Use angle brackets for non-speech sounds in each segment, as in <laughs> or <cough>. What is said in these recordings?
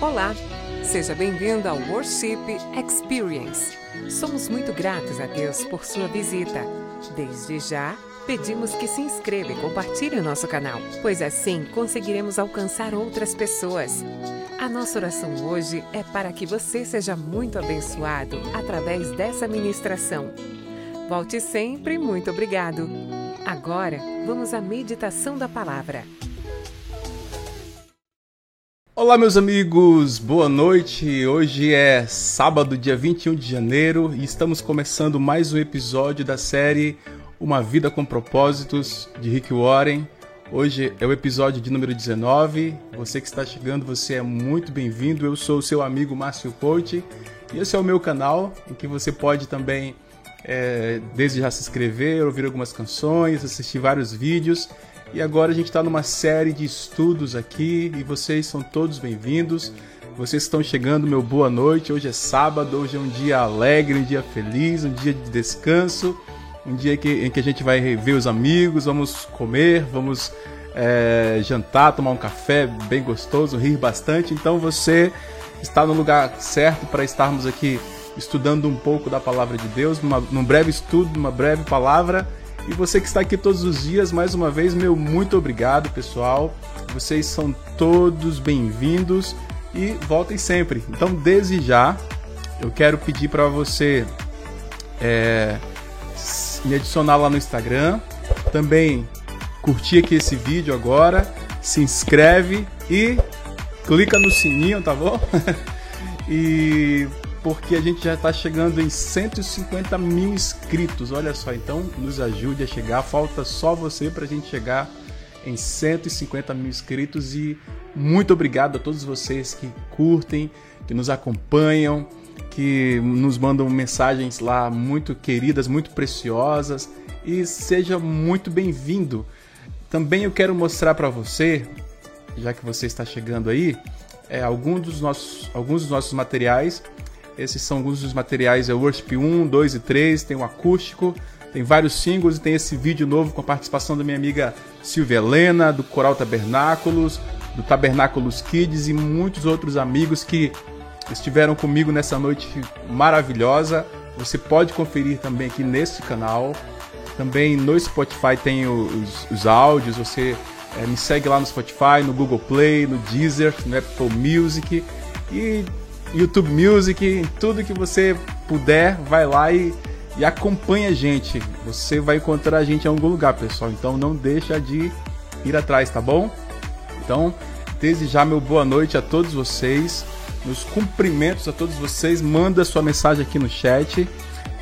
Olá, seja bem-vindo ao Worship Experience. Somos muito gratos a Deus por sua visita. Desde já, pedimos que se inscreva e compartilhe o nosso canal, pois assim conseguiremos alcançar outras pessoas. A nossa oração hoje é para que você seja muito abençoado através dessa ministração. Volte sempre, muito obrigado. Agora, vamos à meditação da palavra. Olá, meus amigos, boa noite. Hoje é sábado, dia 21 de janeiro, e estamos começando mais um episódio da série Uma Vida com Propósitos de Rick Warren. Hoje é o episódio de número 19. Você que está chegando, você é muito bem-vindo. Eu sou o seu amigo Márcio Coach e esse é o meu canal em que você pode também, é, desde já se inscrever, ouvir algumas canções, assistir vários vídeos e agora a gente está numa série de estudos aqui e vocês são todos bem-vindos. Vocês estão chegando, meu boa noite. Hoje é sábado, hoje é um dia alegre, um dia feliz, um dia de descanso, um dia que, em que a gente vai rever os amigos, vamos comer, vamos é, jantar, tomar um café bem gostoso, rir bastante. Então você está no lugar certo para estarmos aqui estudando um pouco da palavra de Deus, numa, num breve estudo, uma breve palavra e você que está aqui todos os dias, mais uma vez, meu muito obrigado, pessoal. Vocês são todos bem-vindos e voltem sempre. Então, desde já, eu quero pedir para você é, me adicionar lá no Instagram, também curtir aqui esse vídeo agora, se inscreve e clica no sininho, tá bom? <laughs> e porque a gente já está chegando em 150 mil inscritos. Olha só, então nos ajude a chegar. Falta só você para a gente chegar em 150 mil inscritos. E muito obrigado a todos vocês que curtem, que nos acompanham, que nos mandam mensagens lá muito queridas, muito preciosas. E seja muito bem-vindo. Também eu quero mostrar para você, já que você está chegando aí, é, alguns, dos nossos, alguns dos nossos materiais esses são alguns dos materiais, é o Worship 1, 2 e 3, tem o acústico, tem vários singles e tem esse vídeo novo com a participação da minha amiga Silvia Helena, do Coral Tabernáculos, do Tabernáculos Kids e muitos outros amigos que estiveram comigo nessa noite maravilhosa. Você pode conferir também aqui neste canal. Também no Spotify tem os, os áudios, você é, me segue lá no Spotify, no Google Play, no Deezer, no Apple Music. E YouTube Music, tudo que você puder, vai lá e, e acompanha a gente. Você vai encontrar a gente em algum lugar, pessoal. Então não deixa de ir atrás, tá bom? Então, desde já meu boa noite a todos vocês. Meus cumprimentos a todos vocês. Manda sua mensagem aqui no chat.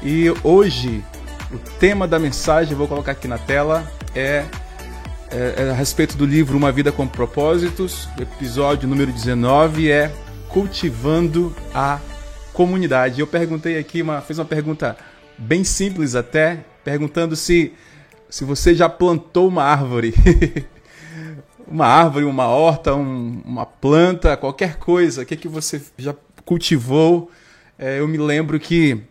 E hoje o tema da mensagem, vou colocar aqui na tela, é, é, é a respeito do livro Uma Vida com Propósitos. Episódio número 19 é cultivando a comunidade. Eu perguntei aqui, uma, fiz uma pergunta bem simples até, perguntando se, se você já plantou uma árvore. <laughs> uma árvore, uma horta, um, uma planta, qualquer coisa, o que, é que você já cultivou? É, eu me lembro que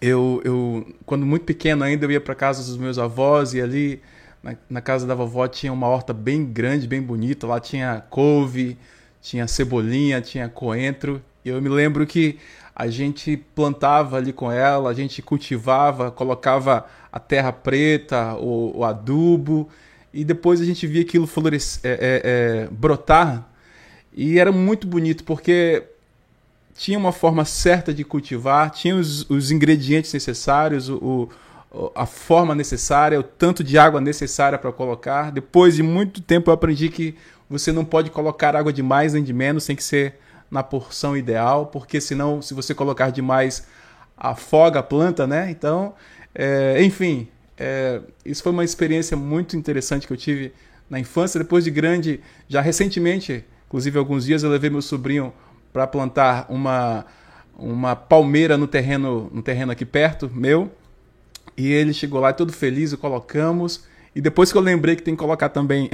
eu, eu, quando muito pequeno ainda, eu ia para casa dos meus avós e ali na, na, casa da vovó tinha uma horta bem grande, bem bonita. Lá tinha couve, tinha cebolinha, tinha coentro. E eu me lembro que a gente plantava ali com ela, a gente cultivava, colocava a terra preta, o, o adubo, e depois a gente via aquilo florescer, é, é, é, brotar. E era muito bonito, porque tinha uma forma certa de cultivar, tinha os, os ingredientes necessários, o, o, a forma necessária, o tanto de água necessária para colocar. Depois de muito tempo eu aprendi que você não pode colocar água de mais nem de menos, tem que ser na porção ideal, porque senão, se você colocar demais, afoga a planta, né? Então, é, enfim, é, isso foi uma experiência muito interessante que eu tive na infância. Depois de grande, já recentemente, inclusive alguns dias, eu levei meu sobrinho para plantar uma, uma palmeira no terreno, no terreno aqui perto, meu. E ele chegou lá todo feliz, e colocamos. E depois que eu lembrei que tem que colocar também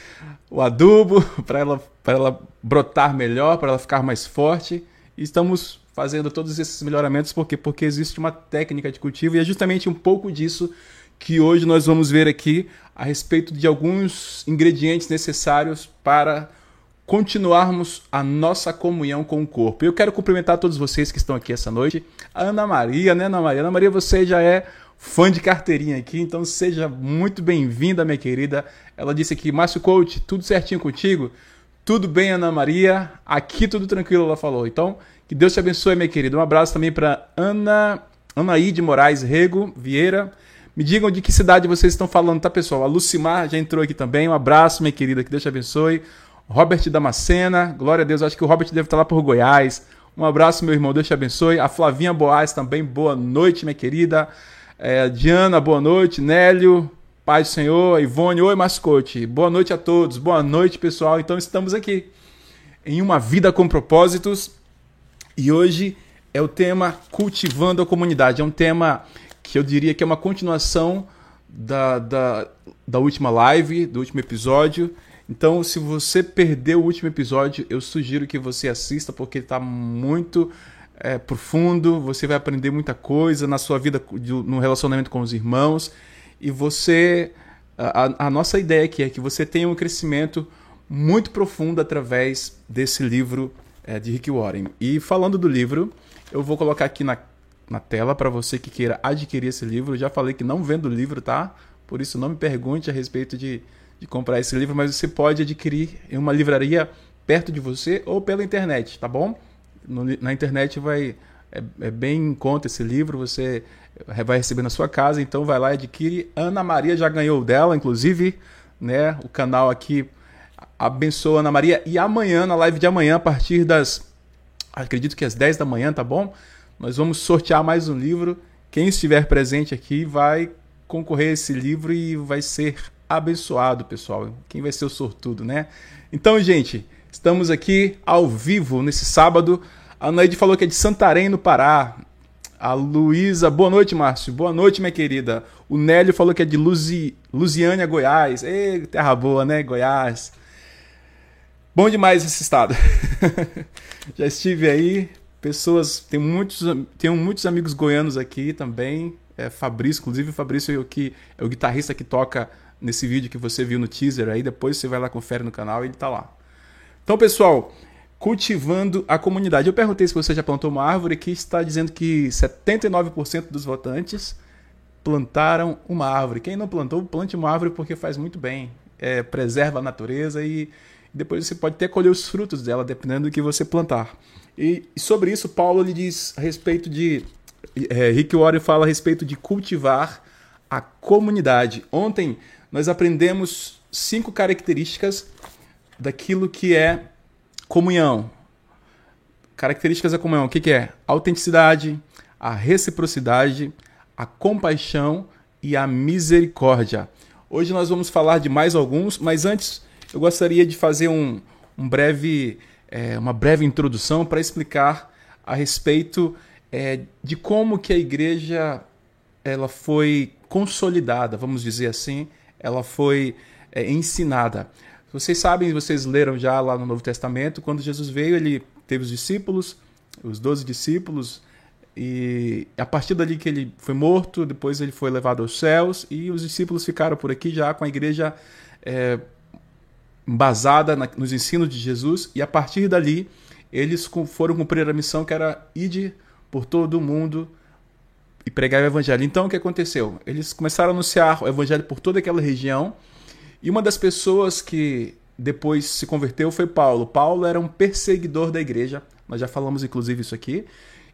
<laughs> o adubo <laughs> para ela, ela brotar melhor, para ela ficar mais forte. E estamos fazendo todos esses melhoramentos porque porque existe uma técnica de cultivo e é justamente um pouco disso que hoje nós vamos ver aqui a respeito de alguns ingredientes necessários para continuarmos a nossa comunhão com o corpo. Eu quero cumprimentar todos vocês que estão aqui essa noite. A Ana Maria, né, Ana Maria? Ana Maria, você já é fã de carteirinha aqui, então seja muito bem-vinda, minha querida. Ela disse aqui, Márcio Coach, tudo certinho contigo? Tudo bem, Ana Maria? Aqui tudo tranquilo, ela falou. Então, que Deus te abençoe, minha querida. Um abraço também para Ana Anaíde Moraes Rego Vieira. Me digam de que cidade vocês estão falando, tá, pessoal? A Lucimar já entrou aqui também. Um abraço, minha querida. Que Deus te abençoe. Robert Damascena. Glória a Deus. Acho que o Robert deve estar lá por Goiás. Um abraço, meu irmão. Deus te abençoe. A Flavinha Boaz também. Boa noite, minha querida. É, Diana, boa noite. Nélio. Pai do Senhor. Ivone. Oi, mascote. Boa noite a todos. Boa noite, pessoal. Então estamos aqui em uma vida com propósitos. E hoje é o tema Cultivando a Comunidade. É um tema que eu diria que é uma continuação da, da, da última live, do último episódio. Então, se você perdeu o último episódio, eu sugiro que você assista, porque está muito é, profundo. Você vai aprender muita coisa na sua vida, no relacionamento com os irmãos. E você. A, a nossa ideia aqui é que você tenha um crescimento muito profundo através desse livro é, de Rick Warren. E falando do livro, eu vou colocar aqui na, na tela para você que queira adquirir esse livro. Eu já falei que não vendo o livro, tá? Por isso não me pergunte a respeito de, de comprar esse livro, mas você pode adquirir em uma livraria perto de você ou pela internet, tá bom? No, na internet vai é, é, bem em conta esse livro, você vai receber na sua casa, então vai lá e adquire. Ana Maria já ganhou dela, inclusive, né? O canal aqui abençoa Ana Maria e amanhã na live de amanhã a partir das acredito que às 10 da manhã, tá bom? Nós vamos sortear mais um livro. Quem estiver presente aqui vai concorrer a esse livro e vai ser abençoado, pessoal. Quem vai ser o sortudo, né? Então, gente, estamos aqui ao vivo nesse sábado. A Naide falou que é de Santarém, no Pará. A Luísa, boa noite, Márcio. Boa noite, minha querida. O Nélio falou que é de Luzi, Lusiânia, Goiás. Ei, terra boa, né? Goiás. Bom demais esse estado. <laughs> Já estive aí. Pessoas, tem muitos, tenho muitos amigos goianos aqui também. É, Fabrício, inclusive o Fabrício é o, que, é o guitarrista que toca nesse vídeo que você viu no teaser aí. Depois você vai lá, confere no canal e ele tá lá. Então, pessoal, cultivando a comunidade. Eu perguntei se você já plantou uma árvore que está dizendo que 79% dos votantes plantaram uma árvore. Quem não plantou, plante uma árvore porque faz muito bem. É, preserva a natureza e depois você pode até colher os frutos dela, dependendo do que você plantar. E, sobre isso, Paulo lhe diz a respeito de. É, Rick Warren fala a respeito de cultivar a comunidade. Ontem nós aprendemos cinco características daquilo que é comunhão. Características da comunhão: o que, que é? A autenticidade, a reciprocidade, a compaixão e a misericórdia. Hoje nós vamos falar de mais alguns, mas antes eu gostaria de fazer um, um breve, é, uma breve introdução para explicar a respeito é, de como que a igreja ela foi consolidada, vamos dizer assim, ela foi é, ensinada. Vocês sabem, vocês leram já lá no Novo Testamento, quando Jesus veio, ele teve os discípulos, os doze discípulos, e a partir dali que ele foi morto, depois ele foi levado aos céus, e os discípulos ficaram por aqui já com a igreja é, embasada nos ensinos de Jesus, e a partir dali eles foram cumprir a missão que era ir por todo o mundo e pregar o evangelho. Então o que aconteceu? Eles começaram a anunciar o evangelho por toda aquela região, e uma das pessoas que depois se converteu foi Paulo. Paulo era um perseguidor da igreja, nós já falamos inclusive isso aqui.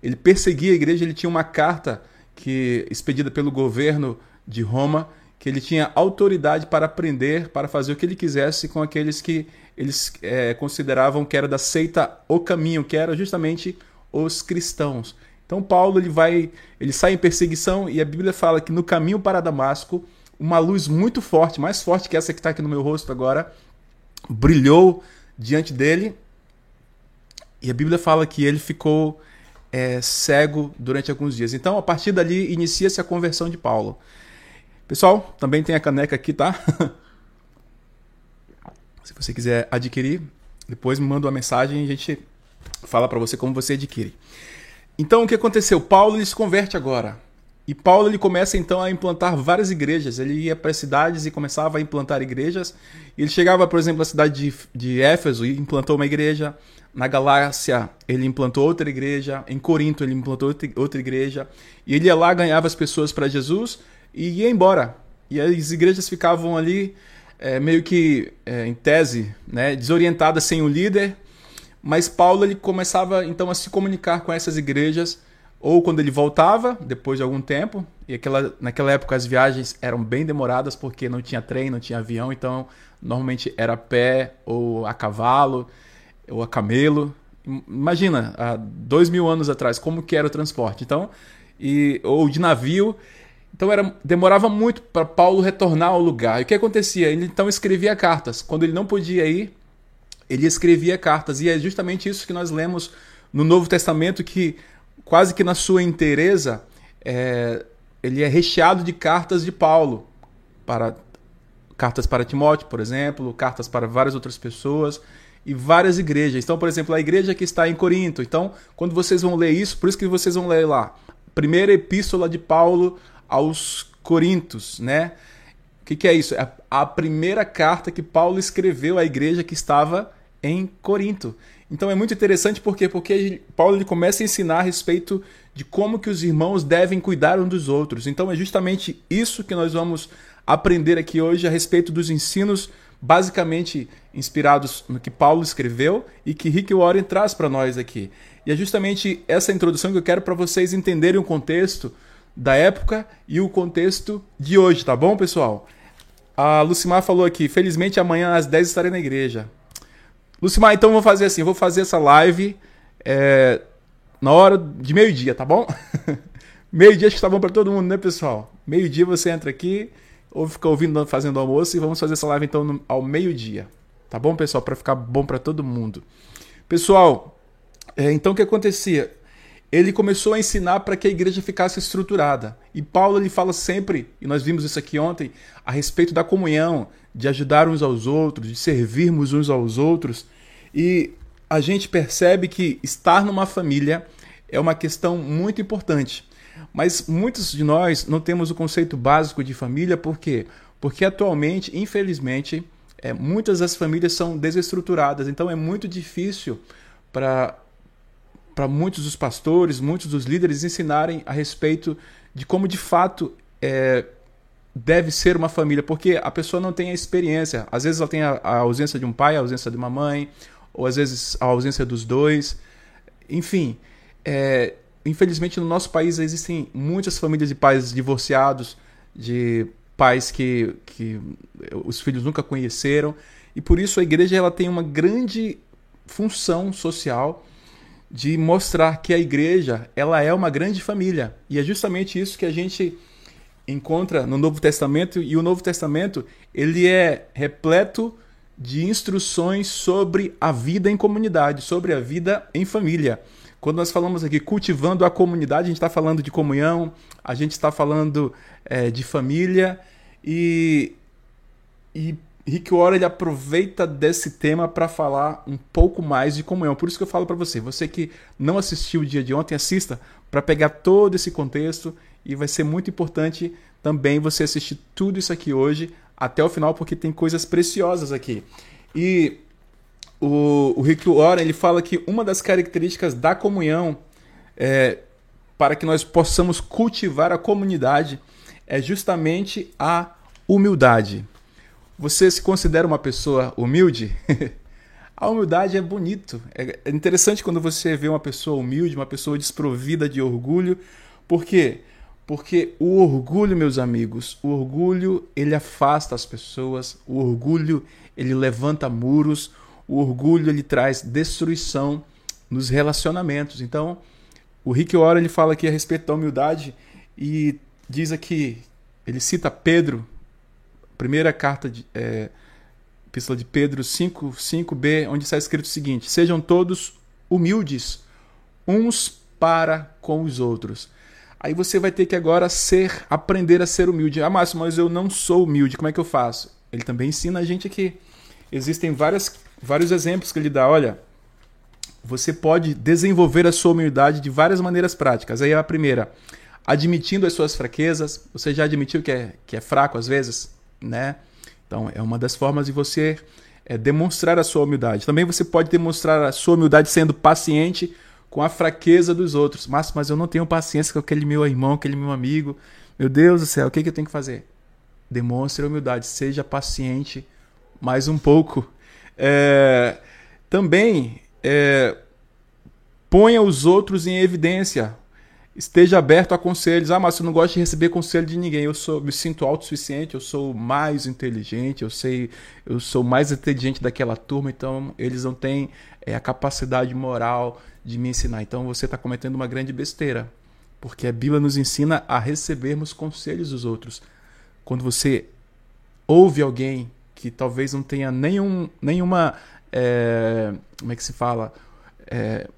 Ele perseguia a igreja, ele tinha uma carta que expedida pelo governo de Roma que ele tinha autoridade para aprender, para fazer o que ele quisesse com aqueles que eles é, consideravam que era da seita o caminho, que era justamente os cristãos. Então Paulo ele vai, ele sai em perseguição e a Bíblia fala que no caminho para Damasco uma luz muito forte, mais forte que essa que está aqui no meu rosto agora, brilhou diante dele e a Bíblia fala que ele ficou é, cego durante alguns dias. Então a partir dali inicia-se a conversão de Paulo. Pessoal, também tem a caneca aqui, tá? <laughs> Se você quiser adquirir, depois me manda uma mensagem e a gente fala para você como você adquire. Então, o que aconteceu? Paulo ele se converte agora. E Paulo ele começa então a implantar várias igrejas. Ele ia para cidades e começava a implantar igrejas. Ele chegava, por exemplo, à cidade de, de Éfeso e implantou uma igreja. Na Galácia ele implantou outra igreja. Em Corinto ele implantou outra igreja. E ele ia lá, ganhava as pessoas para Jesus e ia embora. E as igrejas ficavam ali é, meio que é, em tese, né, desorientadas sem o líder. Mas Paulo ele começava então a se comunicar com essas igrejas ou quando ele voltava, depois de algum tempo, e aquela, naquela época as viagens eram bem demoradas porque não tinha trem, não tinha avião, então normalmente era a pé, ou a cavalo, ou a camelo. Imagina, há dois mil anos atrás, como que era o transporte. Então, e, ou de navio. Então era, demorava muito para Paulo retornar ao lugar. E o que acontecia? Ele então escrevia cartas. Quando ele não podia ir, ele escrevia cartas. E é justamente isso que nós lemos no Novo Testamento que quase que na sua inteireza, é, ele é recheado de cartas de Paulo, para cartas para Timóteo, por exemplo, cartas para várias outras pessoas e várias igrejas. Então, por exemplo, a igreja que está em Corinto. Então, quando vocês vão ler isso, por isso que vocês vão ler lá, primeira epístola de Paulo aos Coríntios, né? O que, que é isso? É a primeira carta que Paulo escreveu à igreja que estava em Corinto. Então é muito interessante porque porque Paulo ele começa a ensinar a respeito de como que os irmãos devem cuidar um dos outros. Então é justamente isso que nós vamos aprender aqui hoje a respeito dos ensinos basicamente inspirados no que Paulo escreveu e que Rick Warren traz para nós aqui. E é justamente essa introdução que eu quero para vocês entenderem o contexto da época e o contexto de hoje, tá bom, pessoal? A Lucimar falou aqui, felizmente amanhã às 10 estarei na igreja. Lucimar, então vou fazer assim, vou fazer essa live é, na hora de meio-dia, tá bom? <laughs> meio-dia acho que tá bom para todo mundo, né, pessoal? Meio-dia você entra aqui, ou fica ouvindo fazendo almoço e vamos fazer essa live então no, ao meio-dia. Tá bom, pessoal? Para ficar bom para todo mundo. Pessoal, é, então o que acontecia? Ele começou a ensinar para que a igreja ficasse estruturada. E Paulo ele fala sempre, e nós vimos isso aqui ontem, a respeito da comunhão, de ajudar uns aos outros, de servirmos uns aos outros. E a gente percebe que estar numa família é uma questão muito importante. Mas muitos de nós não temos o conceito básico de família, por quê? Porque atualmente, infelizmente, é, muitas das famílias são desestruturadas, então é muito difícil para para muitos dos pastores, muitos dos líderes ensinarem a respeito de como de fato é, deve ser uma família, porque a pessoa não tem a experiência. Às vezes ela tem a, a, ausência de um pai, a ausência de uma mãe, ou às vezes a ausência dos dois. Enfim, é, infelizmente no nosso país existem muitas famílias de pais divorciados, de pais que, que os filhos nunca conheceram. E por isso a igreja ela tem uma grande função social de mostrar que a igreja ela é uma grande família. E é justamente isso que a gente encontra no Novo Testamento e o Novo Testamento ele é repleto de instruções sobre a vida em comunidade, sobre a vida em família. Quando nós falamos aqui cultivando a comunidade, a gente está falando de comunhão, a gente está falando é, de família e, e Rick Warren ele aproveita desse tema para falar um pouco mais de comunhão. Por isso que eu falo para você, você que não assistiu o dia de ontem, assista para pegar todo esse contexto e vai ser muito importante também você assistir tudo isso aqui hoje até o final, porque tem coisas preciosas aqui. E o, o Rick Warren ele fala que uma das características da comunhão é, para que nós possamos cultivar a comunidade é justamente a humildade. Você se considera uma pessoa humilde? <laughs> a humildade é bonito. É, é interessante quando você vê uma pessoa humilde, uma pessoa desprovida de orgulho. Por quê? Porque o orgulho, meus amigos, o orgulho ele afasta as pessoas, o orgulho ele levanta muros, o orgulho ele traz destruição nos relacionamentos. Então, o Rick Warren ele fala aqui a respeito da humildade e diz aqui, ele cita Pedro, primeira carta de é, Epístola de Pedro 5, 5b, onde está escrito o seguinte: Sejam todos humildes uns para com os outros Aí você vai ter que agora ser, aprender a ser humilde. Ah, Márcio, mas eu não sou humilde, como é que eu faço? Ele também ensina a gente aqui. Existem várias, vários exemplos que ele dá. Olha, você pode desenvolver a sua humildade de várias maneiras práticas. Aí a primeira, admitindo as suas fraquezas. Você já admitiu que é, que é fraco às vezes, né? Então, é uma das formas de você é, demonstrar a sua humildade. Também você pode demonstrar a sua humildade sendo paciente com a fraqueza dos outros. Mas, mas eu não tenho paciência com aquele meu irmão, aquele meu amigo. Meu Deus do céu, o que, que eu tenho que fazer? Demonstre humildade, seja paciente mais um pouco. É, também é, ponha os outros em evidência. Esteja aberto a conselhos. Ah, mas eu não gosto de receber conselho de ninguém. Eu sou, me sinto autossuficiente, eu sou mais inteligente, eu sei, eu sou mais inteligente daquela turma, então eles não têm é, a capacidade moral de me ensinar. Então você está cometendo uma grande besteira. Porque a Bíblia nos ensina a recebermos conselhos dos outros. Quando você ouve alguém que talvez não tenha nenhum, nenhuma. É, como é que se fala? É,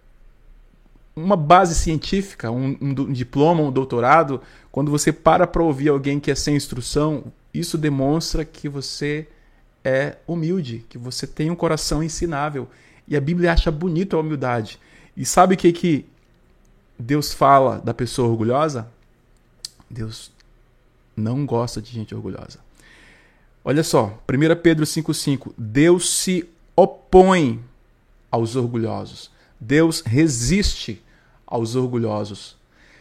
uma base científica, um, um, diploma, um doutorado, quando você para para ouvir alguém que é sem instrução, isso demonstra que você é humilde, que você tem um coração ensinável. E a Bíblia acha bonito a humildade. E sabe o que, que Deus fala da pessoa orgulhosa? Deus não gosta de gente orgulhosa. Olha só, 1 Pedro 5,5: Deus se opõe aos orgulhosos. Deus resiste aos orgulhosos.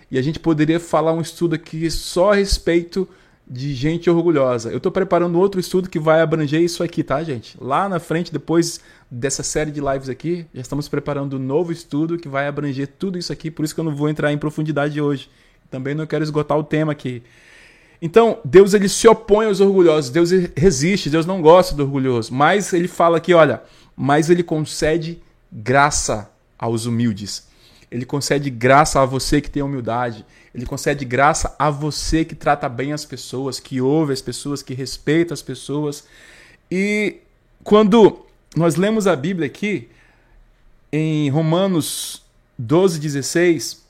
E a gente poderia falar um estudo aqui só a respeito de gente orgulhosa. Eu estou preparando outro estudo que vai abranger isso aqui, tá, gente? Lá na frente, depois dessa série de lives aqui, já estamos preparando um novo estudo que vai abranger tudo isso aqui, por isso que eu não vou entrar em profundidade hoje. Também não quero esgotar o tema aqui. Então, Deus ele se opõe aos orgulhosos, Deus resiste, Deus não gosta do orgulhoso, mas ele fala aqui, olha, mas ele concede graça aos humildes. Ele concede graça a você que tem humildade. Ele concede graça a você que trata bem as pessoas, que ouve as pessoas, que respeita as pessoas. E quando nós lemos a Bíblia aqui, em Romanos 12, 16,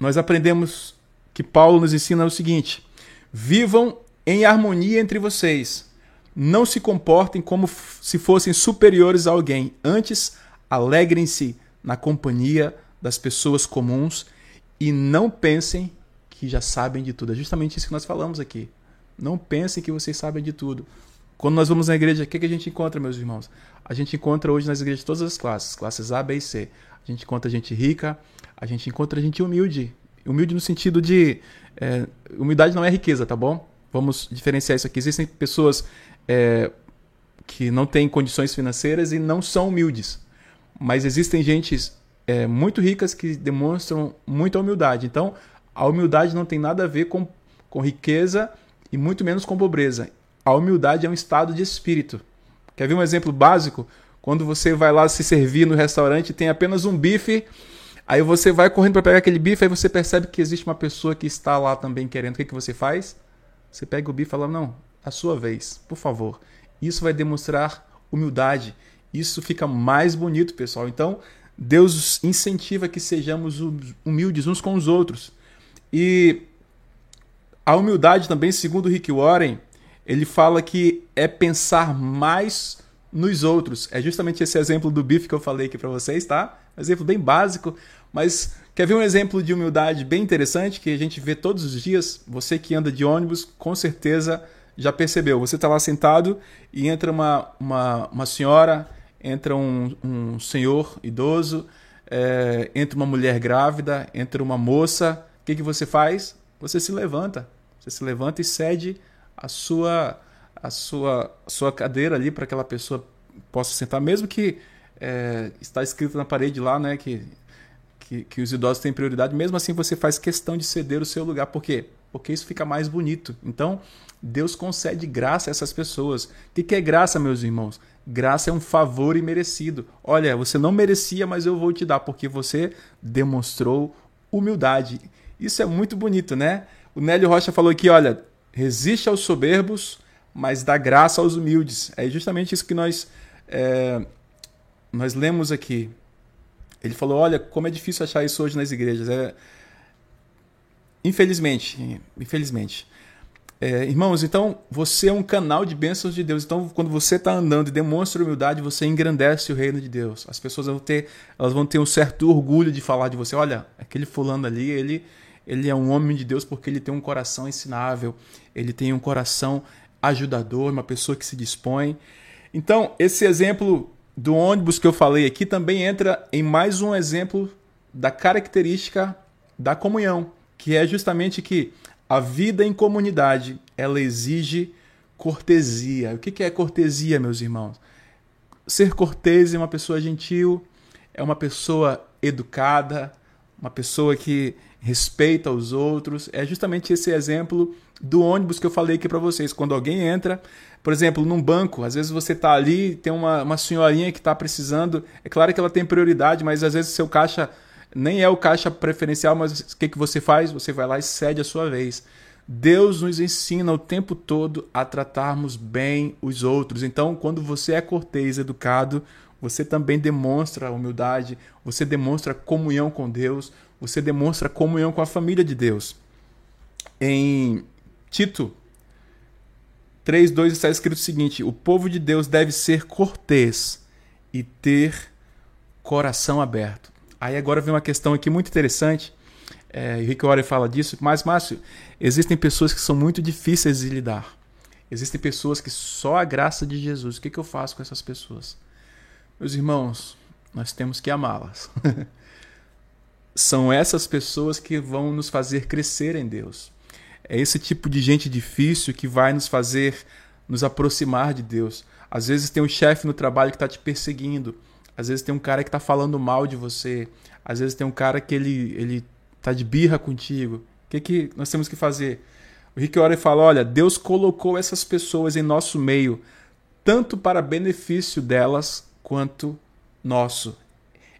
nós aprendemos que Paulo nos ensina o seguinte: vivam em harmonia entre vocês. Não se comportem como se fossem superiores a alguém. Antes, alegrem-se na companhia das pessoas comuns e não pensem que já sabem de tudo. É justamente isso que nós falamos aqui. Não pensem que vocês sabem de tudo. Quando nós vamos na igreja, o que, que a gente encontra, meus irmãos? A gente encontra hoje nas igrejas todas as classes, classes A, B e C. A gente encontra gente rica, a gente encontra gente humilde. Humilde no sentido de. É, humildade não é riqueza, tá bom? Vamos diferenciar isso aqui. Existem pessoas é, que não têm condições financeiras e não são humildes. Mas existem gentes é, muito ricas que demonstram muita humildade. Então, a humildade não tem nada a ver com, com riqueza e muito menos com pobreza. A humildade é um estado de espírito. Quer ver um exemplo básico? Quando você vai lá se servir no restaurante tem apenas um bife, aí você vai correndo para pegar aquele bife, aí você percebe que existe uma pessoa que está lá também querendo. O que, que você faz? Você pega o bife e fala: Não, a sua vez, por favor. Isso vai demonstrar humildade. Isso fica mais bonito, pessoal. Então, Deus incentiva que sejamos humildes uns com os outros. E a humildade também, segundo Rick Warren, ele fala que é pensar mais nos outros. É justamente esse exemplo do bife que eu falei aqui para vocês, tá? Um exemplo bem básico, mas quer ver um exemplo de humildade bem interessante que a gente vê todos os dias? Você que anda de ônibus, com certeza já percebeu. Você está lá sentado e entra uma, uma, uma senhora entra um, um senhor idoso, é, entra uma mulher grávida, entra uma moça, o que, que você faz? Você se levanta. Você se levanta e cede a sua, a sua, a sua cadeira ali para que aquela pessoa possa sentar, mesmo que é, está escrito na parede lá, né, que, que, que, os idosos têm prioridade, mesmo assim você faz questão de ceder o seu lugar. Por quê? Porque isso fica mais bonito. Então, Deus concede graça a essas pessoas. O que, é graça, meus irmãos? Graça é um favor imerecido. Olha, você não merecia, mas eu vou te dar, porque você demonstrou humildade. Isso é muito bonito, né? O Nélio Rocha falou aqui, olha, resiste aos soberbos, mas dá graça aos humildes. É justamente isso que nós, é, nós lemos aqui. Ele falou, olha, como é difícil achar isso hoje nas igrejas. É, infelizmente, infelizmente. É, irmãos, então você é um canal de bênçãos de Deus. Então, quando você está andando e demonstra humildade, você engrandece o reino de Deus. As pessoas vão ter, elas vão ter um certo orgulho de falar de você. Olha, aquele fulano ali, ele, ele é um homem de Deus porque ele tem um coração ensinável, ele tem um coração ajudador, uma pessoa que se dispõe. Então, esse exemplo do ônibus que eu falei aqui também entra em mais um exemplo da característica da comunhão, que é justamente que a vida em comunidade ela exige cortesia. O que é cortesia, meus irmãos? Ser cortês é uma pessoa gentil, é uma pessoa educada, uma pessoa que respeita os outros. É justamente esse exemplo do ônibus que eu falei aqui para vocês. Quando alguém entra, por exemplo, num banco, às vezes você está ali, tem uma, uma senhorinha que está precisando. É claro que ela tem prioridade, mas às vezes seu caixa nem é o caixa preferencial, mas o que, que você faz? Você vai lá e cede a sua vez. Deus nos ensina o tempo todo a tratarmos bem os outros. Então, quando você é cortês, educado, você também demonstra humildade, você demonstra comunhão com Deus, você demonstra comunhão com a família de Deus. Em Tito 3:2 está escrito o seguinte: O povo de Deus deve ser cortês e ter coração aberto. Aí agora vem uma questão aqui muito interessante. É, Rick Warren fala disso, mas Márcio, existem pessoas que são muito difíceis de lidar. Existem pessoas que só a graça de Jesus. O que, que eu faço com essas pessoas? Meus irmãos, nós temos que amá-las. <laughs> são essas pessoas que vão nos fazer crescer em Deus. É esse tipo de gente difícil que vai nos fazer nos aproximar de Deus. Às vezes tem um chefe no trabalho que está te perseguindo. Às vezes tem um cara que está falando mal de você. Às vezes tem um cara que ele ele tá de birra contigo. O que, que nós temos que fazer? O Rick Warren fala: olha, Deus colocou essas pessoas em nosso meio, tanto para benefício delas quanto nosso.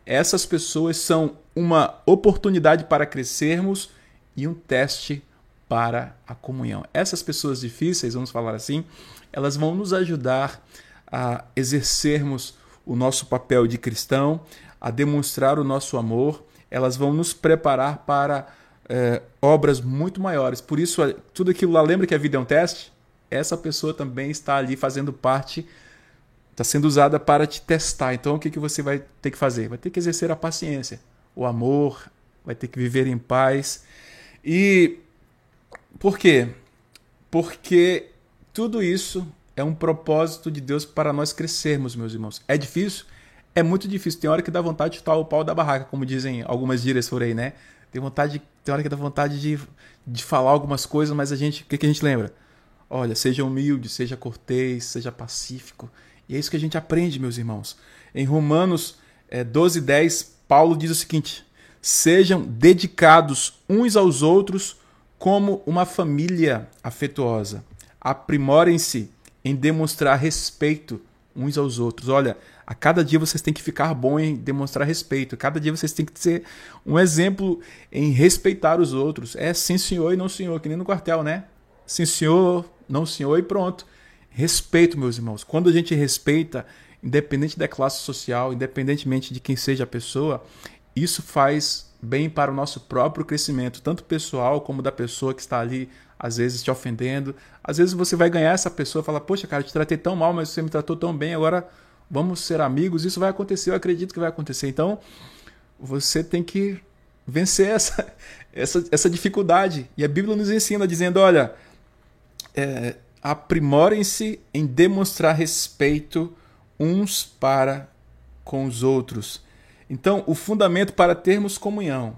Essas pessoas são uma oportunidade para crescermos e um teste para a comunhão. Essas pessoas difíceis, vamos falar assim, elas vão nos ajudar a exercermos o nosso papel de cristão, a demonstrar o nosso amor, elas vão nos preparar para é, obras muito maiores. Por isso, tudo aquilo lá, lembra que a vida é um teste? Essa pessoa também está ali fazendo parte, está sendo usada para te testar. Então, o que, que você vai ter que fazer? Vai ter que exercer a paciência, o amor, vai ter que viver em paz. E por quê? Porque tudo isso é um propósito de Deus para nós crescermos, meus irmãos. É difícil? É muito difícil. Tem hora que dá vontade de chutar o pau da barraca, como dizem algumas gírias por aí, né? Tem vontade, tem hora que dá vontade de, de falar algumas coisas, mas a gente, o que, que a gente lembra? Olha, seja humilde, seja cortês, seja pacífico. E é isso que a gente aprende, meus irmãos. Em Romanos é, 12, 10, Paulo diz o seguinte: Sejam dedicados uns aos outros como uma família afetuosa. Aprimorem-se em demonstrar respeito uns aos outros. Olha, a cada dia vocês têm que ficar bom em demonstrar respeito. Cada dia vocês têm que ser um exemplo em respeitar os outros. É sim, senhor e não senhor, que nem no quartel, né? Sim, senhor, não senhor e pronto. Respeito, meus irmãos. Quando a gente respeita, independente da classe social, independentemente de quem seja a pessoa, isso faz bem para o nosso próprio crescimento, tanto pessoal como da pessoa que está ali às vezes te ofendendo. Às vezes você vai ganhar essa pessoa e falar: Poxa, cara, te tratei tão mal, mas você me tratou tão bem, agora vamos ser amigos. Isso vai acontecer, eu acredito que vai acontecer. Então, você tem que vencer essa, <laughs> essa, essa dificuldade. E a Bíblia nos ensina dizendo: Olha, é, aprimorem-se em demonstrar respeito uns para com os outros. Então, o fundamento para termos comunhão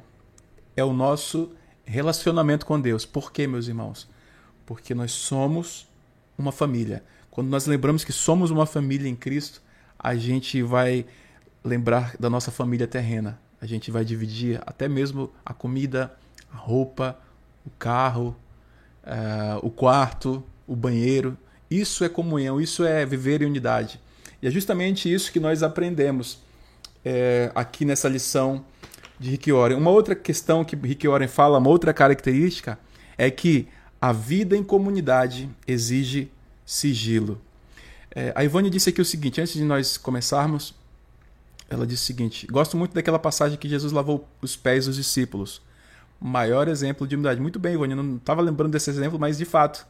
é o nosso relacionamento com Deus. Por quê, meus irmãos? Porque nós somos uma família. Quando nós lembramos que somos uma família em Cristo, a gente vai lembrar da nossa família terrena. A gente vai dividir até mesmo a comida, a roupa, o carro, uh, o quarto, o banheiro. Isso é comunhão, isso é viver em unidade. E é justamente isso que nós aprendemos é, aqui nessa lição de Rick Warren. Uma outra questão que Rick Warren fala, uma outra característica, é que a vida em comunidade exige sigilo. É, a Ivone disse aqui o seguinte, antes de nós começarmos, ela disse o seguinte: Gosto muito daquela passagem que Jesus lavou os pés dos discípulos. Maior exemplo de humildade. Muito bem, Ivone, eu não estava lembrando desse exemplo, mas de fato,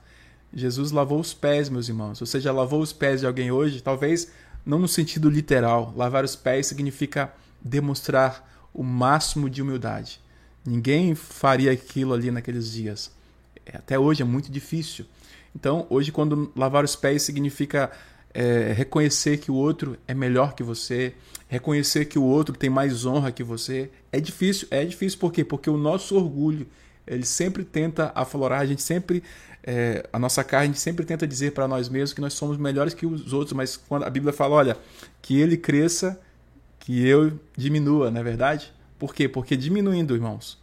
Jesus lavou os pés, meus irmãos. Você já lavou os pés de alguém hoje? Talvez não no sentido literal. Lavar os pés significa demonstrar o máximo de humildade, Ninguém faria aquilo ali naqueles dias. É, até hoje é muito difícil. Então, hoje, quando lavar os pés significa é, reconhecer que o outro é melhor que você, reconhecer que o outro tem mais honra que você, é difícil. É difícil por quê? Porque o nosso orgulho, ele sempre tenta aflorar, a gente sempre, é, a nossa carne, sempre tenta dizer para nós mesmos que nós somos melhores que os outros, mas quando a Bíblia fala, olha, que ele cresça, que eu diminua, não é verdade? Por quê? Porque diminuindo, irmãos,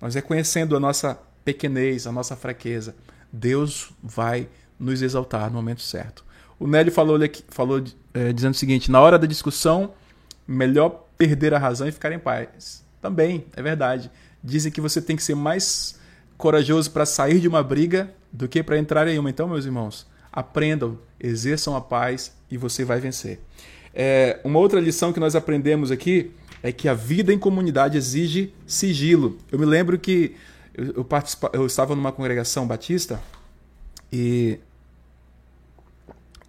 nós reconhecendo a nossa pequenez, a nossa fraqueza, Deus vai nos exaltar no momento certo. O Nélio falou, falou é, dizendo o seguinte: na hora da discussão, melhor perder a razão e ficar em paz. Também, é verdade. Dizem que você tem que ser mais corajoso para sair de uma briga do que para entrar em uma. Então, meus irmãos, aprendam, exerçam a paz e você vai vencer. É, uma outra lição que nós aprendemos aqui é que a vida em comunidade exige sigilo. Eu me lembro que eu, eu, eu estava numa congregação batista e,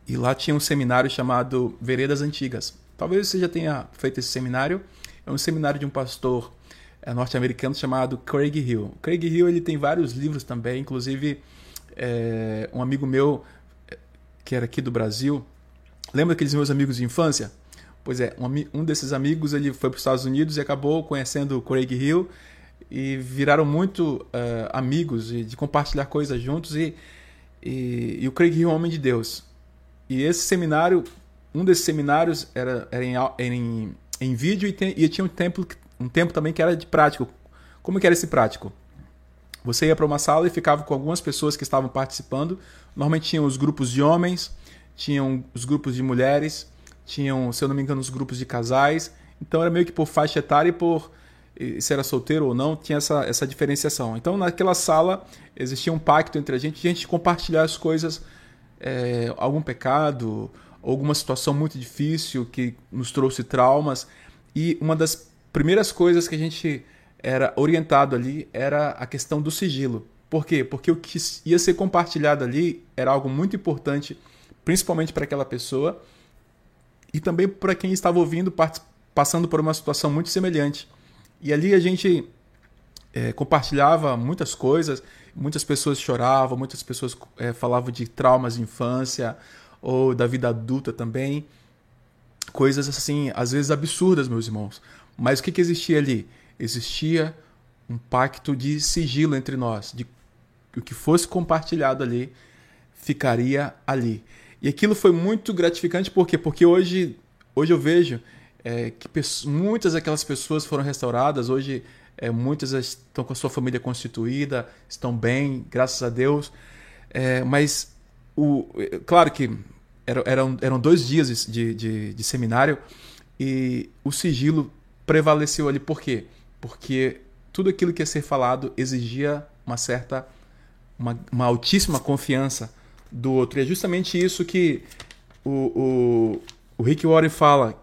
e lá tinha um seminário chamado Veredas Antigas. Talvez você já tenha feito esse seminário. É um seminário de um pastor é, norte-americano chamado Craig Hill. Craig Hill ele tem vários livros também, inclusive é, um amigo meu que era aqui do Brasil. Lembra aqueles meus amigos de infância? Pois é, um, um desses amigos ele foi para os Estados Unidos e acabou conhecendo o Craig Hill e viraram muito uh, amigos de, de, compartilhar coisas juntos e, e, e, o Craig Hill é um homem de Deus. E esse seminário, um desses seminários era, era em, em, em vídeo e, e tinha um tempo, um tempo também que era de prático. Como que era esse prático? Você ia para uma sala e ficava com algumas pessoas que estavam participando. Normalmente tinham os grupos de homens, tinham os grupos de mulheres, tinham, se eu não me engano, os grupos de casais. Então era meio que por faixa etária e por se era solteiro ou não, tinha essa, essa diferenciação. Então naquela sala existia um pacto entre a gente, a gente compartilhar as coisas, é, algum pecado, alguma situação muito difícil que nos trouxe traumas. E uma das primeiras coisas que a gente era orientado ali era a questão do sigilo. Por quê? Porque o que ia ser compartilhado ali era algo muito importante, principalmente para aquela pessoa e também para quem estava ouvindo, passando por uma situação muito semelhante. E ali a gente é, compartilhava muitas coisas, muitas pessoas choravam, muitas pessoas é, falavam de traumas de infância ou da vida adulta também. Coisas assim, às vezes absurdas, meus irmãos. Mas o que, que existia ali? Existia um pacto de sigilo entre nós, de o que fosse compartilhado ali ficaria ali. E aquilo foi muito gratificante, por quê? Porque hoje, hoje eu vejo é, que muitas daquelas pessoas foram restauradas, hoje é, muitas estão com a sua família constituída, estão bem, graças a Deus. É, mas, o, claro que eram, eram dois dias de, de, de seminário e o sigilo prevaleceu ali. Por quê? Porque tudo aquilo que ia ser falado exigia uma certa, uma, uma altíssima confiança do outro. E é justamente isso que o, o, o Rick Warren fala,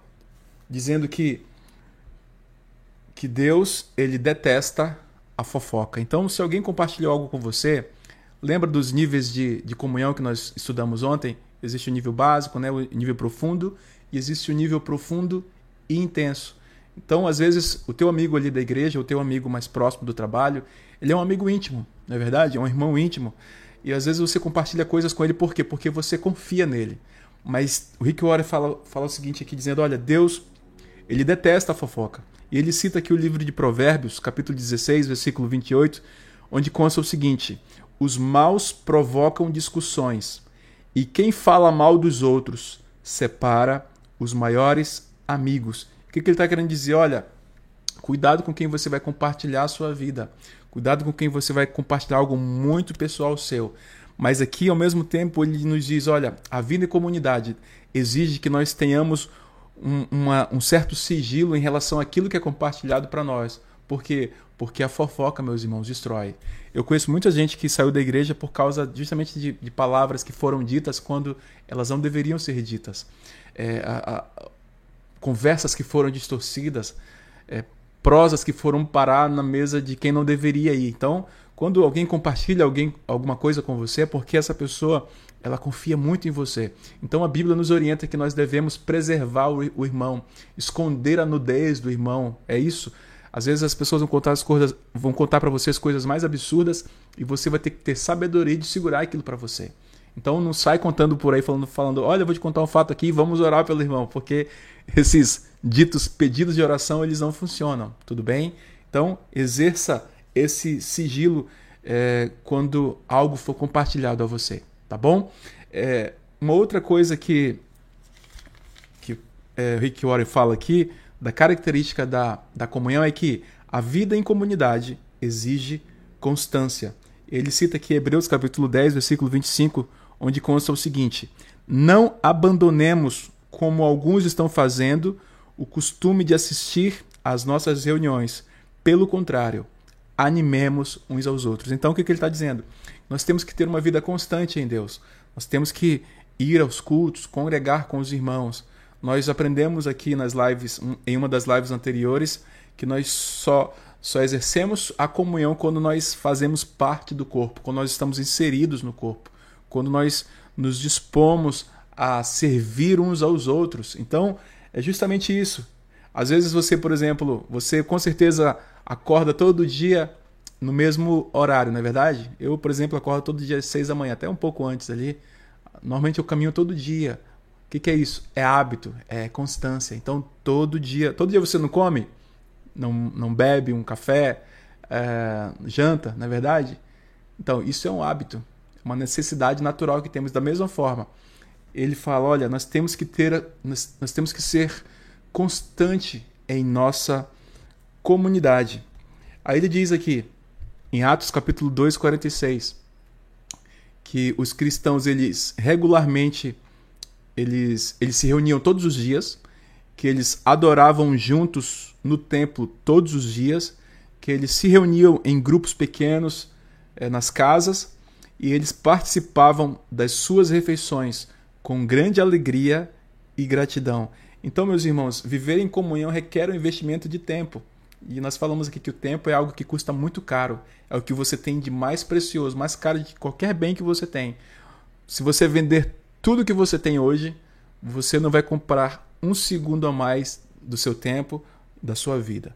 dizendo que, que Deus ele detesta a fofoca. Então, se alguém compartilhou algo com você, lembra dos níveis de, de comunhão que nós estudamos ontem? Existe o nível básico, né? o nível profundo, e existe o nível profundo e intenso. Então, às vezes, o teu amigo ali da igreja, o teu amigo mais próximo do trabalho, ele é um amigo íntimo, não é verdade? É um irmão íntimo. E às vezes você compartilha coisas com ele por quê? Porque você confia nele. Mas o Rick Warren fala, fala o seguinte aqui, dizendo, olha, Deus, ele detesta a fofoca. E ele cita aqui o livro de Provérbios, capítulo 16, versículo 28, onde consta o seguinte, os maus provocam discussões, e quem fala mal dos outros separa os maiores amigos. O que, que ele está querendo dizer? Olha, cuidado com quem você vai compartilhar a sua vida. Cuidado com quem você vai compartilhar algo muito pessoal seu. Mas aqui, ao mesmo tempo, ele nos diz: olha, a vida em comunidade exige que nós tenhamos um, uma, um certo sigilo em relação àquilo que é compartilhado para nós. Por quê? Porque a fofoca, meus irmãos, destrói. Eu conheço muita gente que saiu da igreja por causa justamente de, de palavras que foram ditas quando elas não deveriam ser ditas. É, a, a, conversas que foram distorcidas, é, prosas que foram parar na mesa de quem não deveria ir. Então, quando alguém compartilha alguém, alguma coisa com você, é porque essa pessoa ela confia muito em você. Então a Bíblia nos orienta que nós devemos preservar o, irmão, esconder a nudez do irmão. É isso. Às vezes as pessoas vão contar as coisas, vão contar para você as coisas mais absurdas e você vai ter que ter sabedoria de segurar aquilo para você. Então não sai contando por aí falando, falando, olha, eu vou te contar um fato aqui, vamos orar pelo irmão, porque esses ditos pedidos de oração eles não funcionam, tudo bem? Então exerça esse sigilo é, quando algo for compartilhado a você, tá bom? É, uma outra coisa que que é, Rick Warren fala aqui da característica da, da comunhão é que a vida em comunidade exige constância. Ele cita aqui Hebreus capítulo 10, versículo 25, onde consta o seguinte: Não abandonemos, como alguns estão fazendo, o costume de assistir às nossas reuniões. Pelo contrário, animemos uns aos outros. Então, o que, que ele está dizendo? Nós temos que ter uma vida constante em Deus. Nós temos que ir aos cultos, congregar com os irmãos, nós aprendemos aqui nas lives, em uma das lives anteriores, que nós só só exercemos a comunhão quando nós fazemos parte do corpo, quando nós estamos inseridos no corpo, quando nós nos dispomos a servir uns aos outros. Então, é justamente isso. Às vezes você, por exemplo, você com certeza acorda todo dia no mesmo horário, não é verdade? Eu, por exemplo, acordo todo dia às seis da manhã, até um pouco antes ali. Normalmente eu caminho todo dia que, que é isso? É hábito, é constância. Então, todo dia. Todo dia você não come? Não, não bebe um café? É, janta, na é verdade? Então, isso é um hábito, uma necessidade natural que temos. Da mesma forma, ele fala: olha, nós temos que ter, nós, nós temos que ser constante em nossa comunidade. Aí ele diz aqui, em Atos capítulo 2, 46, que os cristãos eles regularmente eles, eles se reuniam todos os dias, que eles adoravam juntos no templo todos os dias, que eles se reuniam em grupos pequenos é, nas casas e eles participavam das suas refeições com grande alegria e gratidão. Então, meus irmãos, viver em comunhão requer um investimento de tempo. E nós falamos aqui que o tempo é algo que custa muito caro. É o que você tem de mais precioso, mais caro de qualquer bem que você tem. Se você vender tudo que você tem hoje, você não vai comprar um segundo a mais do seu tempo, da sua vida.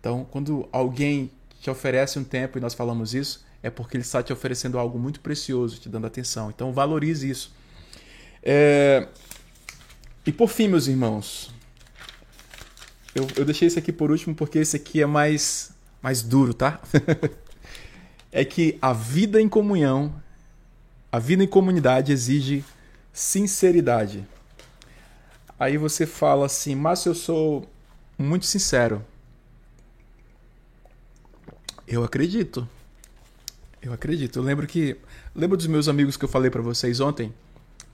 Então, quando alguém te oferece um tempo e nós falamos isso, é porque ele está te oferecendo algo muito precioso, te dando atenção. Então, valorize isso. É... E por fim, meus irmãos, eu, eu deixei esse aqui por último porque esse aqui é mais, mais duro, tá? <laughs> é que a vida em comunhão, a vida em comunidade exige sinceridade. Aí você fala assim, mas eu sou muito sincero. Eu acredito. Eu acredito. Eu lembro que. Lembro dos meus amigos que eu falei para vocês ontem?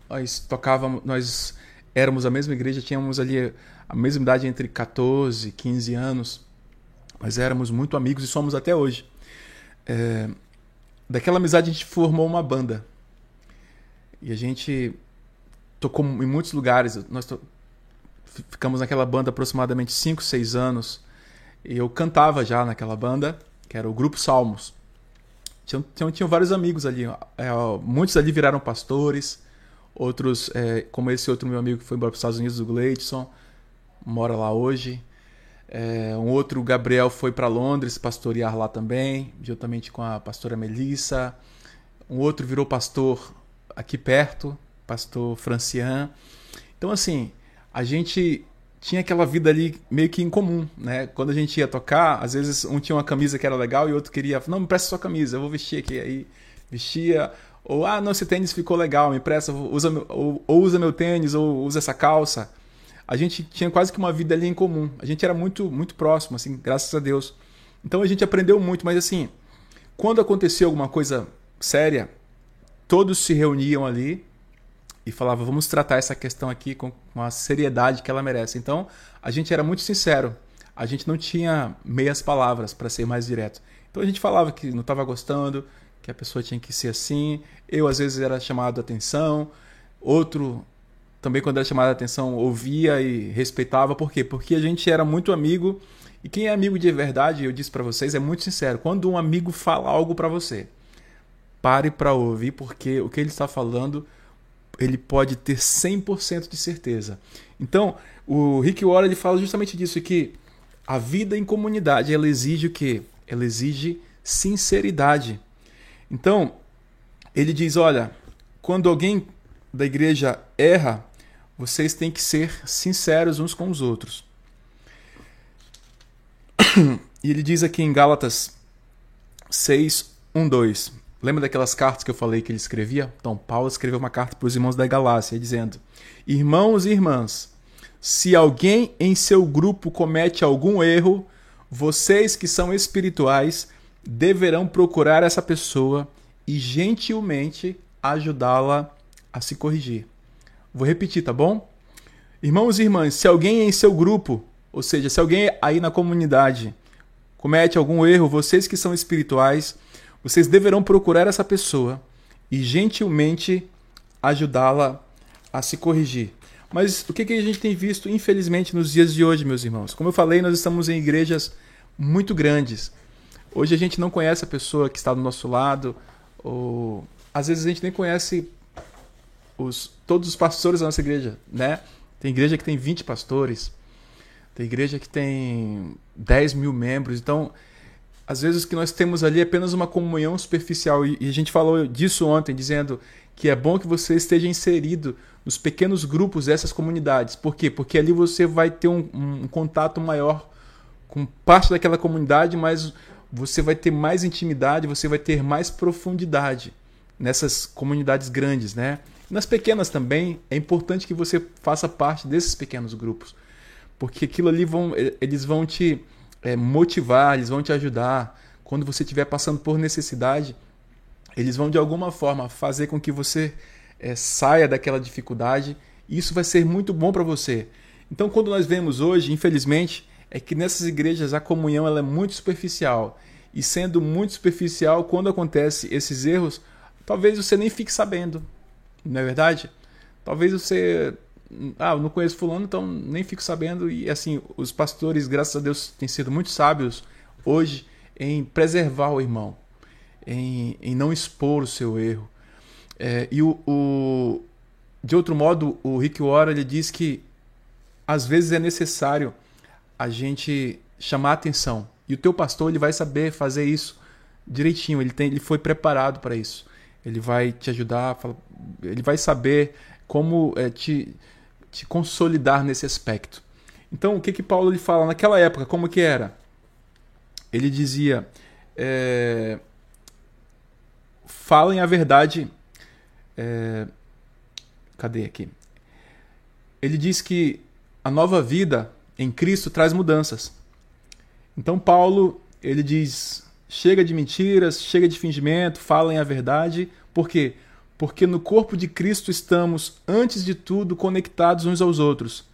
Nós tocávamos. Nós éramos a mesma igreja, tínhamos ali a mesma idade entre 14 e 15 anos. Mas éramos muito amigos e somos até hoje. É, daquela amizade a gente formou uma banda. E a gente tocou em muitos lugares. Nós ficamos naquela banda aproximadamente 5, 6 anos. E eu cantava já naquela banda, que era o Grupo Salmos. Tinham, tinham, tinham vários amigos ali. É, muitos ali viraram pastores. Outros, é, como esse outro meu amigo que foi embora para os Estados Unidos, o Gleidson, mora lá hoje. É, um outro, Gabriel, foi para Londres pastorear lá também, juntamente com a pastora Melissa. Um outro virou pastor aqui perto, pastor Francian. Então, assim, a gente tinha aquela vida ali meio que em comum, né? Quando a gente ia tocar, às vezes um tinha uma camisa que era legal e outro queria, não, me presta sua camisa, eu vou vestir aqui. Aí vestia, ou ah, não, esse tênis ficou legal, me presta, usa, ou, ou usa meu tênis, ou usa essa calça. A gente tinha quase que uma vida ali em comum. A gente era muito, muito próximo, assim, graças a Deus. Então a gente aprendeu muito, mas assim, quando acontecia alguma coisa séria, todos se reuniam ali e falava, vamos tratar essa questão aqui com, com a seriedade que ela merece. Então, a gente era muito sincero. A gente não tinha meias palavras, para ser mais direto. Então, a gente falava que não estava gostando, que a pessoa tinha que ser assim. Eu, às vezes, era chamado a atenção. Outro, também, quando era chamado a atenção, ouvia e respeitava. Por quê? Porque a gente era muito amigo. E quem é amigo de verdade, eu disse para vocês, é muito sincero. Quando um amigo fala algo para você, pare para ouvir, porque o que ele está falando ele pode ter 100% de certeza. Então, o Rick Warren ele fala justamente disso, que a vida em comunidade, ela exige o quê? Ela exige sinceridade. Então, ele diz, olha, quando alguém da igreja erra, vocês têm que ser sinceros uns com os outros. <coughs> E ele diz aqui em Gálatas 6, 1, 2. Lembra daquelas cartas que eu falei que ele escrevia? Então, Paulo escreveu uma carta para os irmãos da Galácia, dizendo: Irmãos e irmãs, se alguém em seu grupo comete algum erro, vocês que são espirituais deverão procurar essa pessoa e gentilmente ajudá-la a se corrigir. Vou repetir, tá bom? Irmãos e irmãs, se alguém em seu grupo, ou seja, se alguém aí na comunidade comete algum erro, vocês que são espirituais, vocês deverão procurar essa pessoa e gentilmente ajudá-la a se corrigir. Mas o que, que a gente tem visto, infelizmente, nos dias de hoje, meus irmãos? Como eu falei, nós estamos em igrejas muito grandes. Hoje a gente não conhece a pessoa que está do nosso lado, ou às vezes a gente nem conhece os, todos os pastores da nossa igreja, né? Tem igreja que tem 20 pastores, tem igreja que tem 10 mil membros. Então, às vezes o que nós temos ali é apenas uma comunhão superficial. E, a gente falou disso ontem, dizendo que é bom que você esteja inserido nos pequenos grupos dessas comunidades. Por quê? Porque ali você vai ter um, um contato maior com parte daquela comunidade, mas você vai ter mais intimidade, você vai ter mais profundidade nessas comunidades grandes, né? Nas pequenas também é importante que você faça parte desses pequenos grupos, porque aquilo ali vão, eles vão te é, motivar, eles vão te ajudar. Quando você estiver passando por necessidade, eles vão de alguma forma fazer com que você é, saia daquela dificuldade. Isso vai ser muito bom para você. Então, quando nós vemos hoje, infelizmente, é que nessas igrejas a comunhão ela é muito superficial. E sendo muito superficial, quando acontece esses erros, talvez você nem fique sabendo. Não é verdade? Talvez você. Ah, eu não conheço fulano, então nem fico sabendo. E assim, os pastores, graças a Deus, têm sido muito sábios hoje em preservar o irmão, em, em não expor o seu erro. É, e o, o, de outro modo, o Rick Warren ele diz que às vezes é necessário a gente chamar atenção. E o teu pastor ele vai saber fazer isso direitinho. Ele, tem, ele foi preparado para isso. Ele vai te ajudar, ele vai saber como é, te, te consolidar nesse aspecto. Então, o que que Paulo ele fala naquela época? Como que era? Ele dizia: é, falem a verdade. É, cadê aqui? Ele diz que a nova vida em Cristo traz mudanças. Então Paulo ele diz: chega de mentiras, chega de fingimento, falem a verdade. Por quê? Porque no corpo de Cristo estamos, antes de tudo, conectados uns aos outros.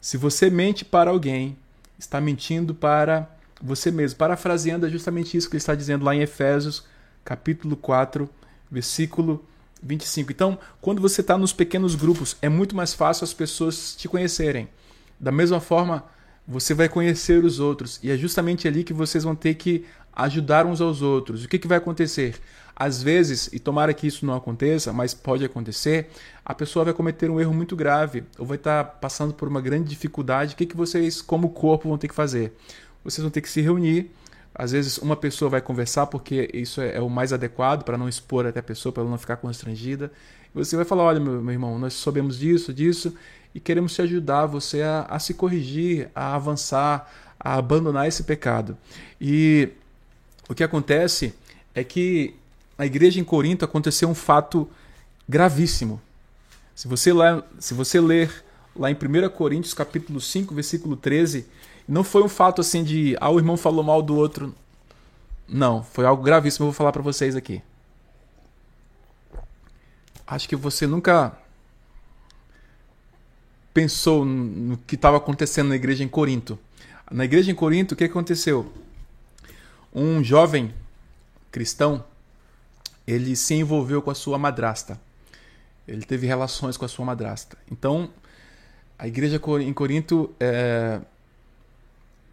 Se você mente para alguém, está mentindo para você mesmo. Parafraseando é justamente isso que ele está dizendo lá em Efésios, capítulo 4, versículo 25. Então, quando você está nos pequenos grupos, é muito mais fácil as pessoas te conhecerem. Da mesma forma, você vai conhecer os outros. E é justamente ali que vocês vão ter que ajudar uns aos outros. O que, que vai acontecer? Às vezes, e tomara que isso não aconteça, mas pode acontecer, a pessoa vai cometer um erro muito grave ou vai estar passando por uma grande dificuldade. O que, que vocês, como corpo, vão ter que fazer? Vocês vão ter que se reunir. Às vezes, uma pessoa vai conversar porque isso é, é o mais adequado para não expor até a pessoa, para ela não ficar constrangida. E você vai falar: olha, meu, meu irmão, nós sabemos disso, disso, e queremos te ajudar você a, a se corrigir, a avançar, a abandonar esse pecado. E o que acontece é que na igreja em Corinto aconteceu um fato gravíssimo. Se você, lá, se você ler lá em 1 Coríntios capítulo 5, versículo 13, não foi um fato assim de ah, o irmão falou mal do outro. Não, foi algo gravíssimo, eu vou falar para vocês aqui. Acho que você nunca pensou no que estava acontecendo na igreja em Corinto. Na igreja em Corinto, o que aconteceu? Um jovem cristão ele se envolveu com a sua madrasta. Ele teve relações com a sua madrasta. Então, a igreja em Corinto é,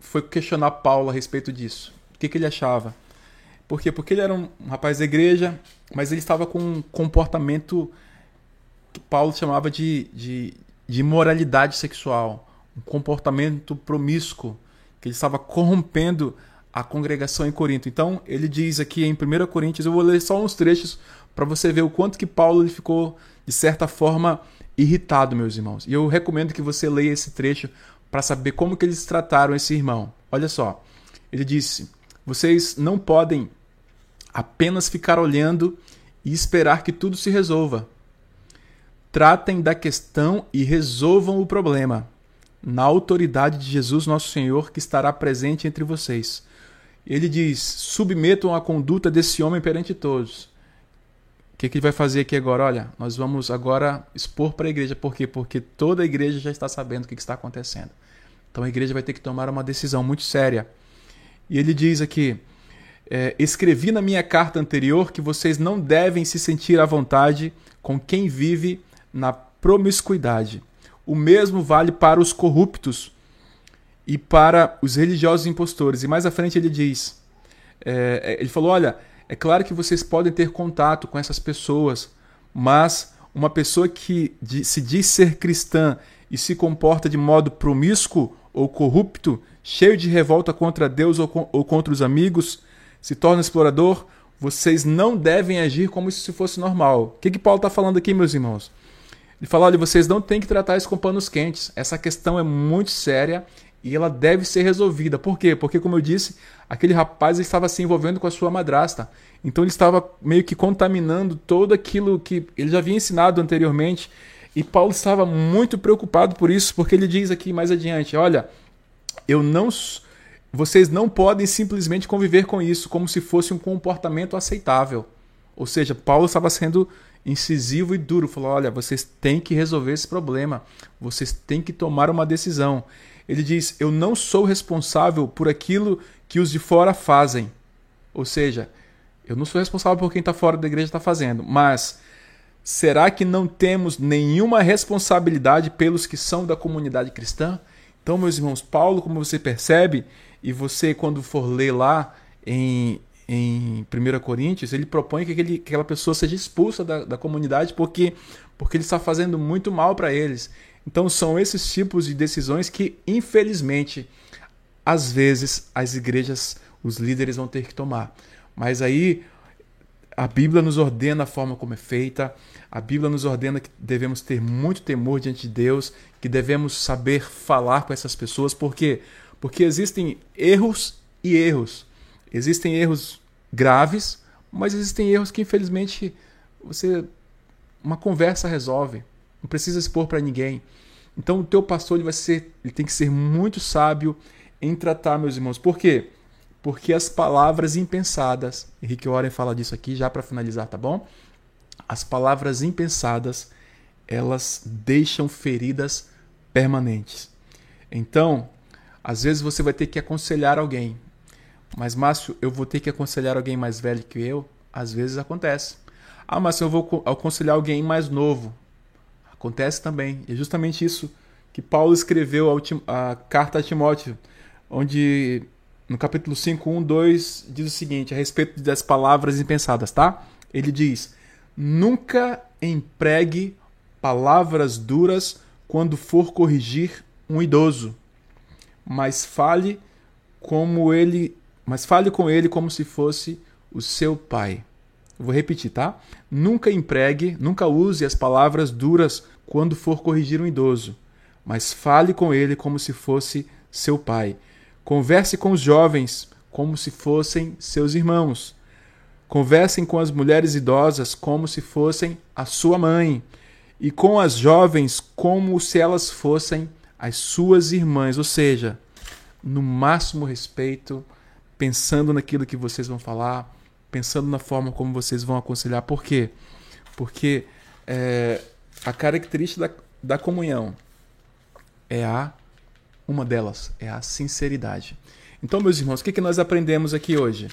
foi questionar Paulo a respeito disso. O que, que ele achava? Por quê? Porque ele era um rapaz da igreja, mas ele estava com um comportamento que Paulo chamava de, de, de imoralidade sexual, um comportamento promíscuo, que ele estava corrompendo a congregação em Corinto. Então, ele diz aqui em 1 Coríntios, eu vou ler só uns trechos para você ver o quanto que Paulo ele ficou, de certa forma, irritado, meus irmãos. E eu recomendo que você leia esse trecho para saber como que eles trataram esse irmão. Olha só, ele disse: vocês não podem apenas ficar olhando e esperar que tudo se resolva. Tratem da questão e resolvam o problema, na autoridade de Jesus, nosso Senhor, que estará presente entre vocês. Ele diz: submetam a conduta desse homem perante todos. O que, que ele vai fazer aqui agora? Olha, nós vamos agora expor para a igreja. Por quê? Porque toda a igreja já está sabendo o que, que está acontecendo. Então a igreja vai ter que tomar uma decisão muito séria. E ele diz aqui: é, Escrevi na minha carta anterior que vocês não devem se sentir à vontade com quem vive na promiscuidade. O mesmo vale para os corruptos e para os religiosos impostores. E mais à frente ele diz: é, é ele falou, olha, é claro que vocês podem ter contato com essas pessoas, mas uma pessoa que se diz ser cristã e se comporta de modo promíscuo ou corrupto, cheio de revolta contra Deus ou, contra os amigos, se torna explorador, vocês não devem agir como se fosse normal. O que, que Paulo está falando aqui, meus irmãos? Ele fala: olha, vocês não têm que tratar isso com panos quentes. Essa questão é muito séria e ela deve ser resolvida. Por quê? Porque, como eu disse, aquele rapaz estava se envolvendo com a sua madrasta. Então ele estava meio que contaminando todo aquilo que ele já havia ensinado anteriormente. E Paulo estava muito preocupado por isso, porque ele diz aqui mais adiante: olha, eu não vocês não podem simplesmente conviver com isso como se fosse um comportamento aceitável. Ou seja, Paulo estava sendo incisivo e duro, falou: olha, vocês têm que resolver esse problema, vocês têm que tomar uma decisão. Ele diz: eu não sou responsável por aquilo que os de fora fazem. Ou seja, eu não sou responsável por quem está fora da igreja está fazendo, mas será que não temos nenhuma responsabilidade pelos que são da comunidade cristã? Então, meus irmãos, Paulo, como você percebe, e você, quando for ler lá em, em 1 Coríntios, ele propõe que, aquele, que aquela pessoa seja expulsa da, da comunidade porque, porque ele está fazendo muito mal para eles. Então, são esses tipos de decisões que, infelizmente, às vezes as igrejas, os líderes vão ter que tomar. Mas aí a Bíblia nos ordena a forma como é feita, a Bíblia nos ordena que devemos ter muito temor diante de Deus, que devemos saber falar com essas pessoas, porque porque existem erros e erros. Existem erros graves, mas existem erros que infelizmente você uma conversa resolve. Não precisa expor para ninguém. Então o teu pastor ele vai ser, ele tem que ser muito sábio em tratar meus irmãos. Por quê? Porque as palavras impensadas, Henrique Warren fala disso aqui já para finalizar, tá bom? As palavras impensadas, elas deixam feridas permanentes. Então, às vezes você vai ter que aconselhar alguém. Mas, Márcio, eu vou ter que aconselhar alguém mais velho que eu? Às vezes acontece. Ah, mas eu vou aconselhar alguém mais novo. Acontece também. É justamente isso que Paulo escreveu a, a carta a Timóteo, onde no capítulo 5, 1, 2, diz o seguinte, a respeito das palavras impensadas, tá? Ele diz: Nunca empregue palavras duras quando for corrigir um idoso mas fale como ele, mas fale com ele como se fosse o seu pai. Vou repetir, tá? Nunca empregue, nunca use as palavras duras quando for corrigir um idoso, mas fale com ele como se fosse seu pai. Converse com os jovens como se fossem seus irmãos. Conversem com as mulheres idosas como se fossem a sua mãe, e com as jovens como se elas fossem as suas irmãs, ou seja, no máximo respeito, pensando naquilo que vocês vão falar, pensando na forma como vocês vão aconselhar. Por quê? Porque é, a característica da, da comunhão é a uma delas é a sinceridade. Então, meus irmãos, o que, que nós aprendemos aqui hoje?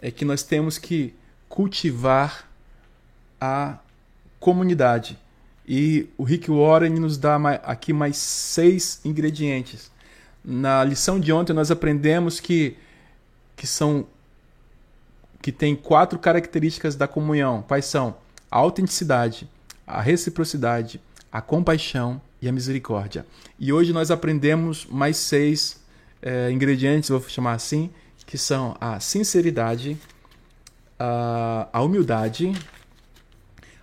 É que nós temos que cultivar a comunidade. E o Rick Warren nos dá aqui mais seis ingredientes. Na lição de ontem nós aprendemos que, que são que tem quatro características da comunhão. Quais são? A autenticidade, a reciprocidade, a compaixão e a misericórdia. E hoje nós aprendemos mais seis é, ingredientes, vou chamar assim, que são a sinceridade, a, a humildade,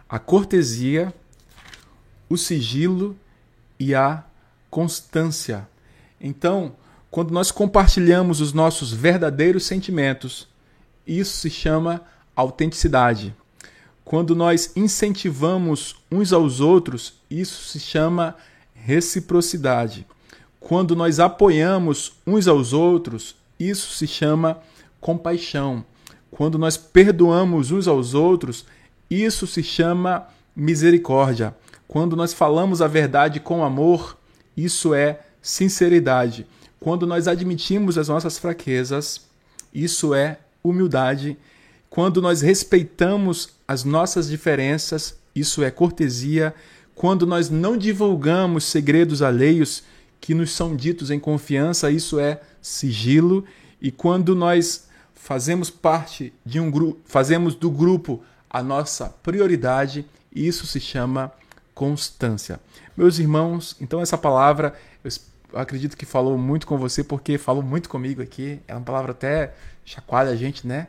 a cortesia, o sigilo e a constância. Então, quando nós compartilhamos os nossos verdadeiros sentimentos, isso se chama autenticidade. Quando nós incentivamos uns aos outros, isso se chama reciprocidade. Quando nós apoiamos uns aos outros, isso se chama compaixão. Quando nós perdoamos uns aos outros, isso se chama misericórdia. Quando nós falamos a verdade com amor, isso é sinceridade. Quando nós admitimos as nossas fraquezas, isso é humildade. Quando nós respeitamos as nossas diferenças, isso é cortesia. Quando nós não divulgamos segredos alheios que nos são ditos em confiança, isso é sigilo. E quando nós fazemos parte de um grupo, fazemos do grupo a nossa prioridade, isso se chama constância. Meus irmãos, então essa palavra eu acredito que falou muito com você porque falou muito comigo aqui. É uma palavra até chacoalha a gente, né?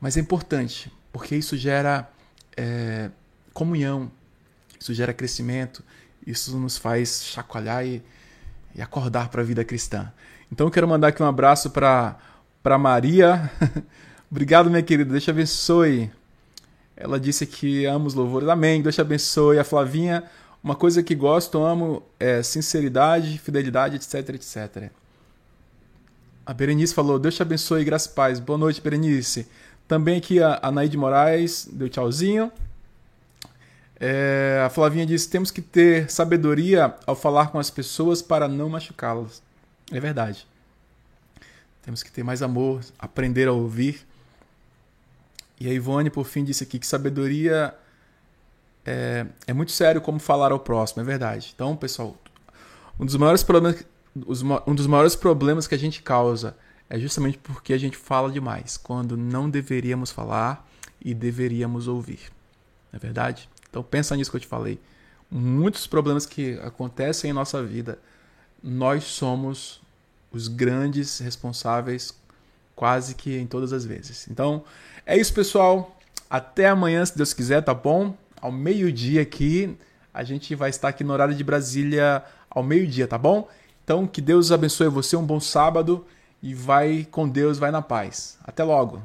Mas é importante porque isso gera é, comunhão, isso gera crescimento, isso nos faz chacoalhar e, e acordar para a vida cristã. Então eu quero mandar aqui um abraço para Maria. <laughs> Obrigado, minha querida. Deus te abençoe. Ela disse que ama os louvores. Amém. Deus te abençoe. A Flavinha, uma coisa que gosto, amo é sinceridade, fidelidade, etc, etc. A Berenice falou: Deus te abençoe, graça e paz. Boa noite, Berenice. Também aqui a, a Naide Moraes deu tchauzinho. É, a Flavinha disse: temos que ter sabedoria ao falar com as pessoas para não machucá-las. É verdade. Temos que ter mais amor, aprender a ouvir. E a Ivone, por fim, disse aqui que sabedoria é, é muito sério como falar ao próximo, é verdade. Então, pessoal, um dos maiores problemas, um dos maiores problemas que a gente causa é justamente porque a gente fala demais, quando não deveríamos falar e deveríamos ouvir. Não é verdade? Então pensa nisso que eu te falei. Muitos problemas que acontecem em nossa vida, nós somos os grandes responsáveis quase que em todas as vezes. Então, é isso, pessoal. Até amanhã, se Deus quiser, tá bom? Ao meio-dia aqui, a gente vai estar aqui no horário de Brasília ao meio-dia, tá bom? Então, que Deus abençoe você, um bom sábado e vai com Deus, vai na paz. Até logo.